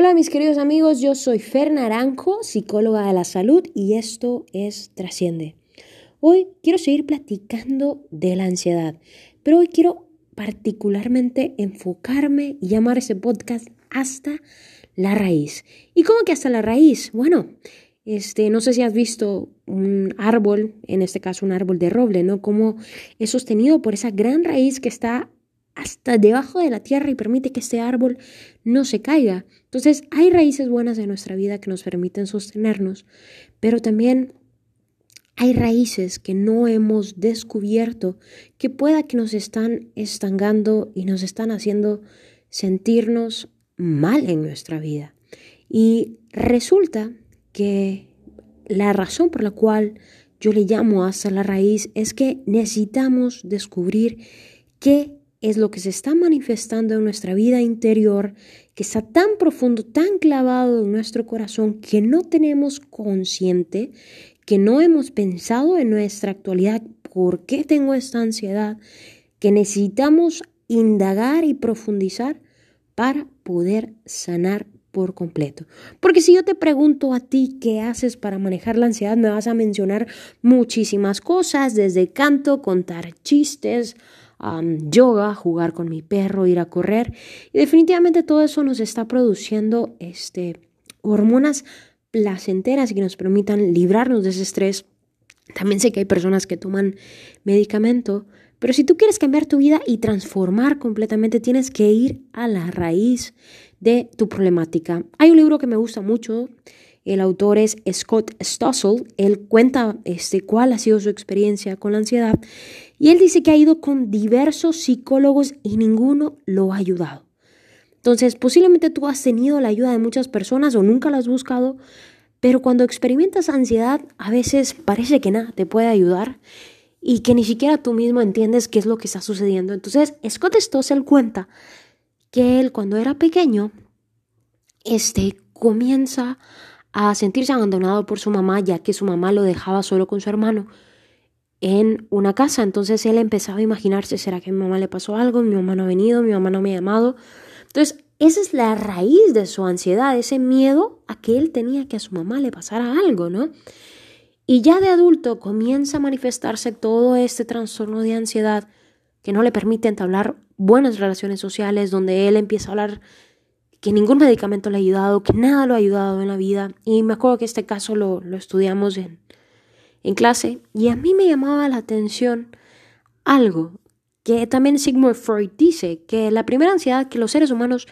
Hola mis queridos amigos, yo soy Fer Naranjo, psicóloga de la salud y esto es Trasciende. Hoy quiero seguir platicando de la ansiedad, pero hoy quiero particularmente enfocarme y llamar ese podcast hasta la raíz. ¿Y cómo que hasta la raíz? Bueno, este, no sé si has visto un árbol, en este caso un árbol de roble, ¿no? Como es sostenido por esa gran raíz que está hasta debajo de la tierra y permite que este árbol no se caiga. Entonces hay raíces buenas en nuestra vida que nos permiten sostenernos, pero también hay raíces que no hemos descubierto que pueda que nos están estancando y nos están haciendo sentirnos mal en nuestra vida. Y resulta que la razón por la cual yo le llamo hasta la raíz es que necesitamos descubrir qué es lo que se está manifestando en nuestra vida interior, que está tan profundo, tan clavado en nuestro corazón, que no tenemos consciente, que no hemos pensado en nuestra actualidad, ¿por qué tengo esta ansiedad? Que necesitamos indagar y profundizar para poder sanar por completo. Porque si yo te pregunto a ti qué haces para manejar la ansiedad, me vas a mencionar muchísimas cosas, desde canto, contar chistes, yoga, jugar con mi perro, ir a correr. Y definitivamente todo eso nos está produciendo este, hormonas placenteras que nos permitan librarnos de ese estrés. También sé que hay personas que toman medicamento, pero si tú quieres cambiar tu vida y transformar completamente, tienes que ir a la raíz de tu problemática. Hay un libro que me gusta mucho, el autor es Scott Stossel. Él cuenta este, cuál ha sido su experiencia con la ansiedad y él dice que ha ido con diversos psicólogos y ninguno lo ha ayudado. Entonces, posiblemente tú has tenido la ayuda de muchas personas o nunca la has buscado, pero cuando experimentas ansiedad, a veces parece que nada te puede ayudar y que ni siquiera tú mismo entiendes qué es lo que está sucediendo. Entonces, Scott Stossel cuenta que él cuando era pequeño, este comienza a sentirse abandonado por su mamá, ya que su mamá lo dejaba solo con su hermano en una casa. Entonces él empezaba a imaginarse, ¿será que a mi mamá le pasó algo? Mi mamá no ha venido, mi mamá no me ha llamado. Entonces, esa es la raíz de su ansiedad, ese miedo a que él tenía que a su mamá le pasara algo, ¿no? Y ya de adulto comienza a manifestarse todo este trastorno de ansiedad que no le permite entablar buenas relaciones sociales, donde él empieza a hablar que ningún medicamento le ha ayudado, que nada lo ha ayudado en la vida. Y me acuerdo que este caso lo, lo estudiamos en, en clase y a mí me llamaba la atención algo que también Sigmund Freud dice, que la primera ansiedad que los seres humanos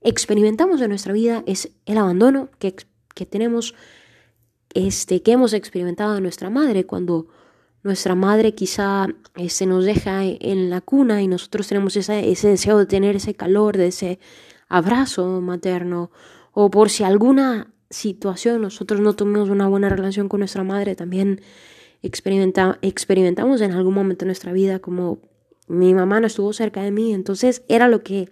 experimentamos en nuestra vida es el abandono que, que tenemos, este, que hemos experimentado en nuestra madre cuando nuestra madre quizá se este, nos deja en la cuna y nosotros tenemos ese, ese deseo de tener ese calor, de ese abrazo materno, o por si alguna situación nosotros no tuvimos una buena relación con nuestra madre, también experimenta, experimentamos en algún momento de nuestra vida como mi mamá no estuvo cerca de mí, entonces era lo que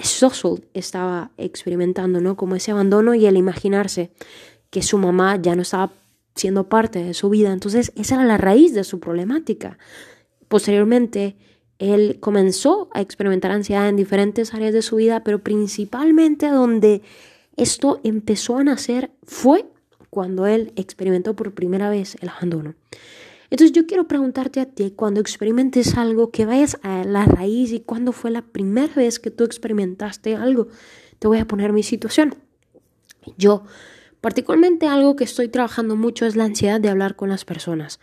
Stossel estaba experimentando, ¿no? Como ese abandono y el imaginarse que su mamá ya no estaba siendo parte de su vida. Entonces, esa era la raíz de su problemática. Posteriormente, él comenzó a experimentar ansiedad en diferentes áreas de su vida, pero principalmente donde esto empezó a nacer fue cuando él experimentó por primera vez el abandono. Entonces yo quiero preguntarte a ti, cuando experimentes algo, que vayas a la raíz y cuándo fue la primera vez que tú experimentaste algo. Te voy a poner mi situación. Yo, particularmente algo que estoy trabajando mucho es la ansiedad de hablar con las personas.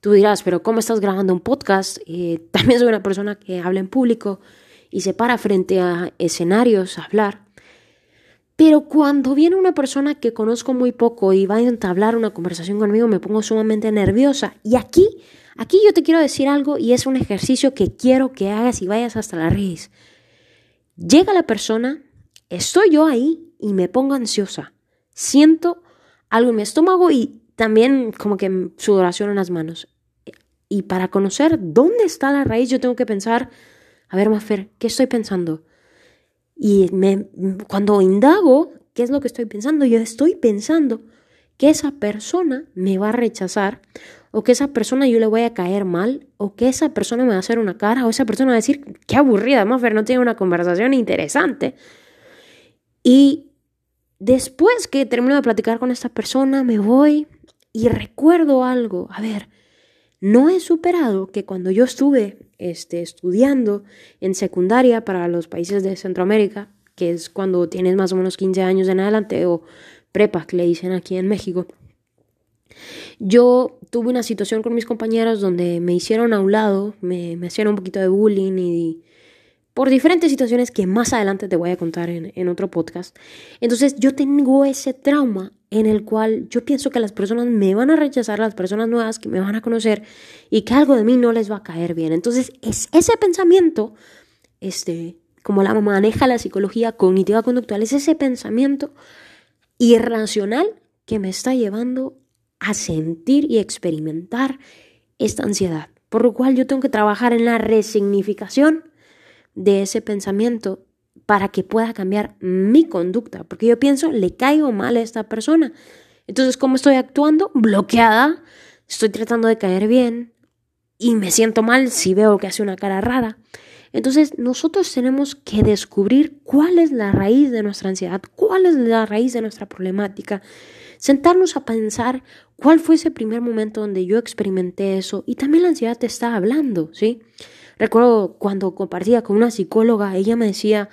Tú dirás, pero ¿cómo estás grabando un podcast? Eh, también soy una persona que habla en público y se para frente a escenarios a hablar. Pero cuando viene una persona que conozco muy poco y va a entablar una conversación conmigo, me pongo sumamente nerviosa. Y aquí, aquí yo te quiero decir algo y es un ejercicio que quiero que hagas y vayas hasta la raíz. Llega la persona, estoy yo ahí y me pongo ansiosa. Siento algo en mi estómago y también como que sudoración en las manos. Y para conocer dónde está la raíz, yo tengo que pensar, a ver, Mafer, ¿qué estoy pensando? Y me, cuando indago, ¿qué es lo que estoy pensando? Yo estoy pensando que esa persona me va a rechazar, o que esa persona yo le voy a caer mal, o que esa persona me va a hacer una cara, o esa persona va a decir, qué aburrida, Mafer, no tiene una conversación interesante. Y después que termino de platicar con esta persona, me voy y recuerdo algo. A ver, no he superado que cuando yo estuve este, estudiando en secundaria para los países de Centroamérica, que es cuando tienes más o menos 15 años en adelante, o prepa, que le dicen aquí en México, yo tuve una situación con mis compañeros donde me hicieron a un lado, me, me hacían un poquito de bullying y por diferentes situaciones que más adelante te voy a contar en, en otro podcast. Entonces yo tengo ese trauma en el cual yo pienso que las personas me van a rechazar, las personas nuevas que me van a conocer y que algo de mí no les va a caer bien. Entonces es ese pensamiento, este, como la maneja la psicología cognitiva conductual, es ese pensamiento irracional que me está llevando a sentir y experimentar esta ansiedad. Por lo cual yo tengo que trabajar en la resignificación de ese pensamiento para que pueda cambiar mi conducta. Porque yo pienso, le caigo mal a esta persona. Entonces, ¿cómo estoy actuando? Bloqueada. Estoy tratando de caer bien y me siento mal si veo que hace una cara rara. Entonces, nosotros tenemos que descubrir cuál es la raíz de nuestra ansiedad, cuál es la raíz de nuestra problemática, sentarnos a pensar cuál fue ese primer momento donde yo experimenté eso y también la ansiedad te está hablando, ¿sí? Recuerdo cuando compartía con una psicóloga, ella me decía,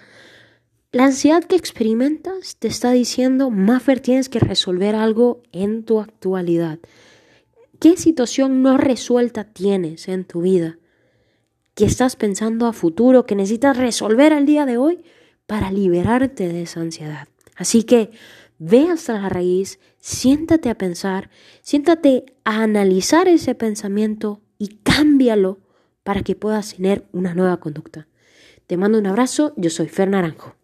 la ansiedad que experimentas te está diciendo, Maffer, tienes que resolver algo en tu actualidad. ¿Qué situación no resuelta tienes en tu vida? ¿Qué estás pensando a futuro que necesitas resolver al día de hoy para liberarte de esa ansiedad? Así que ve hasta la raíz, siéntate a pensar, siéntate a analizar ese pensamiento y cámbialo para que puedas tener una nueva conducta. Te mando un abrazo, yo soy Fer Naranjo.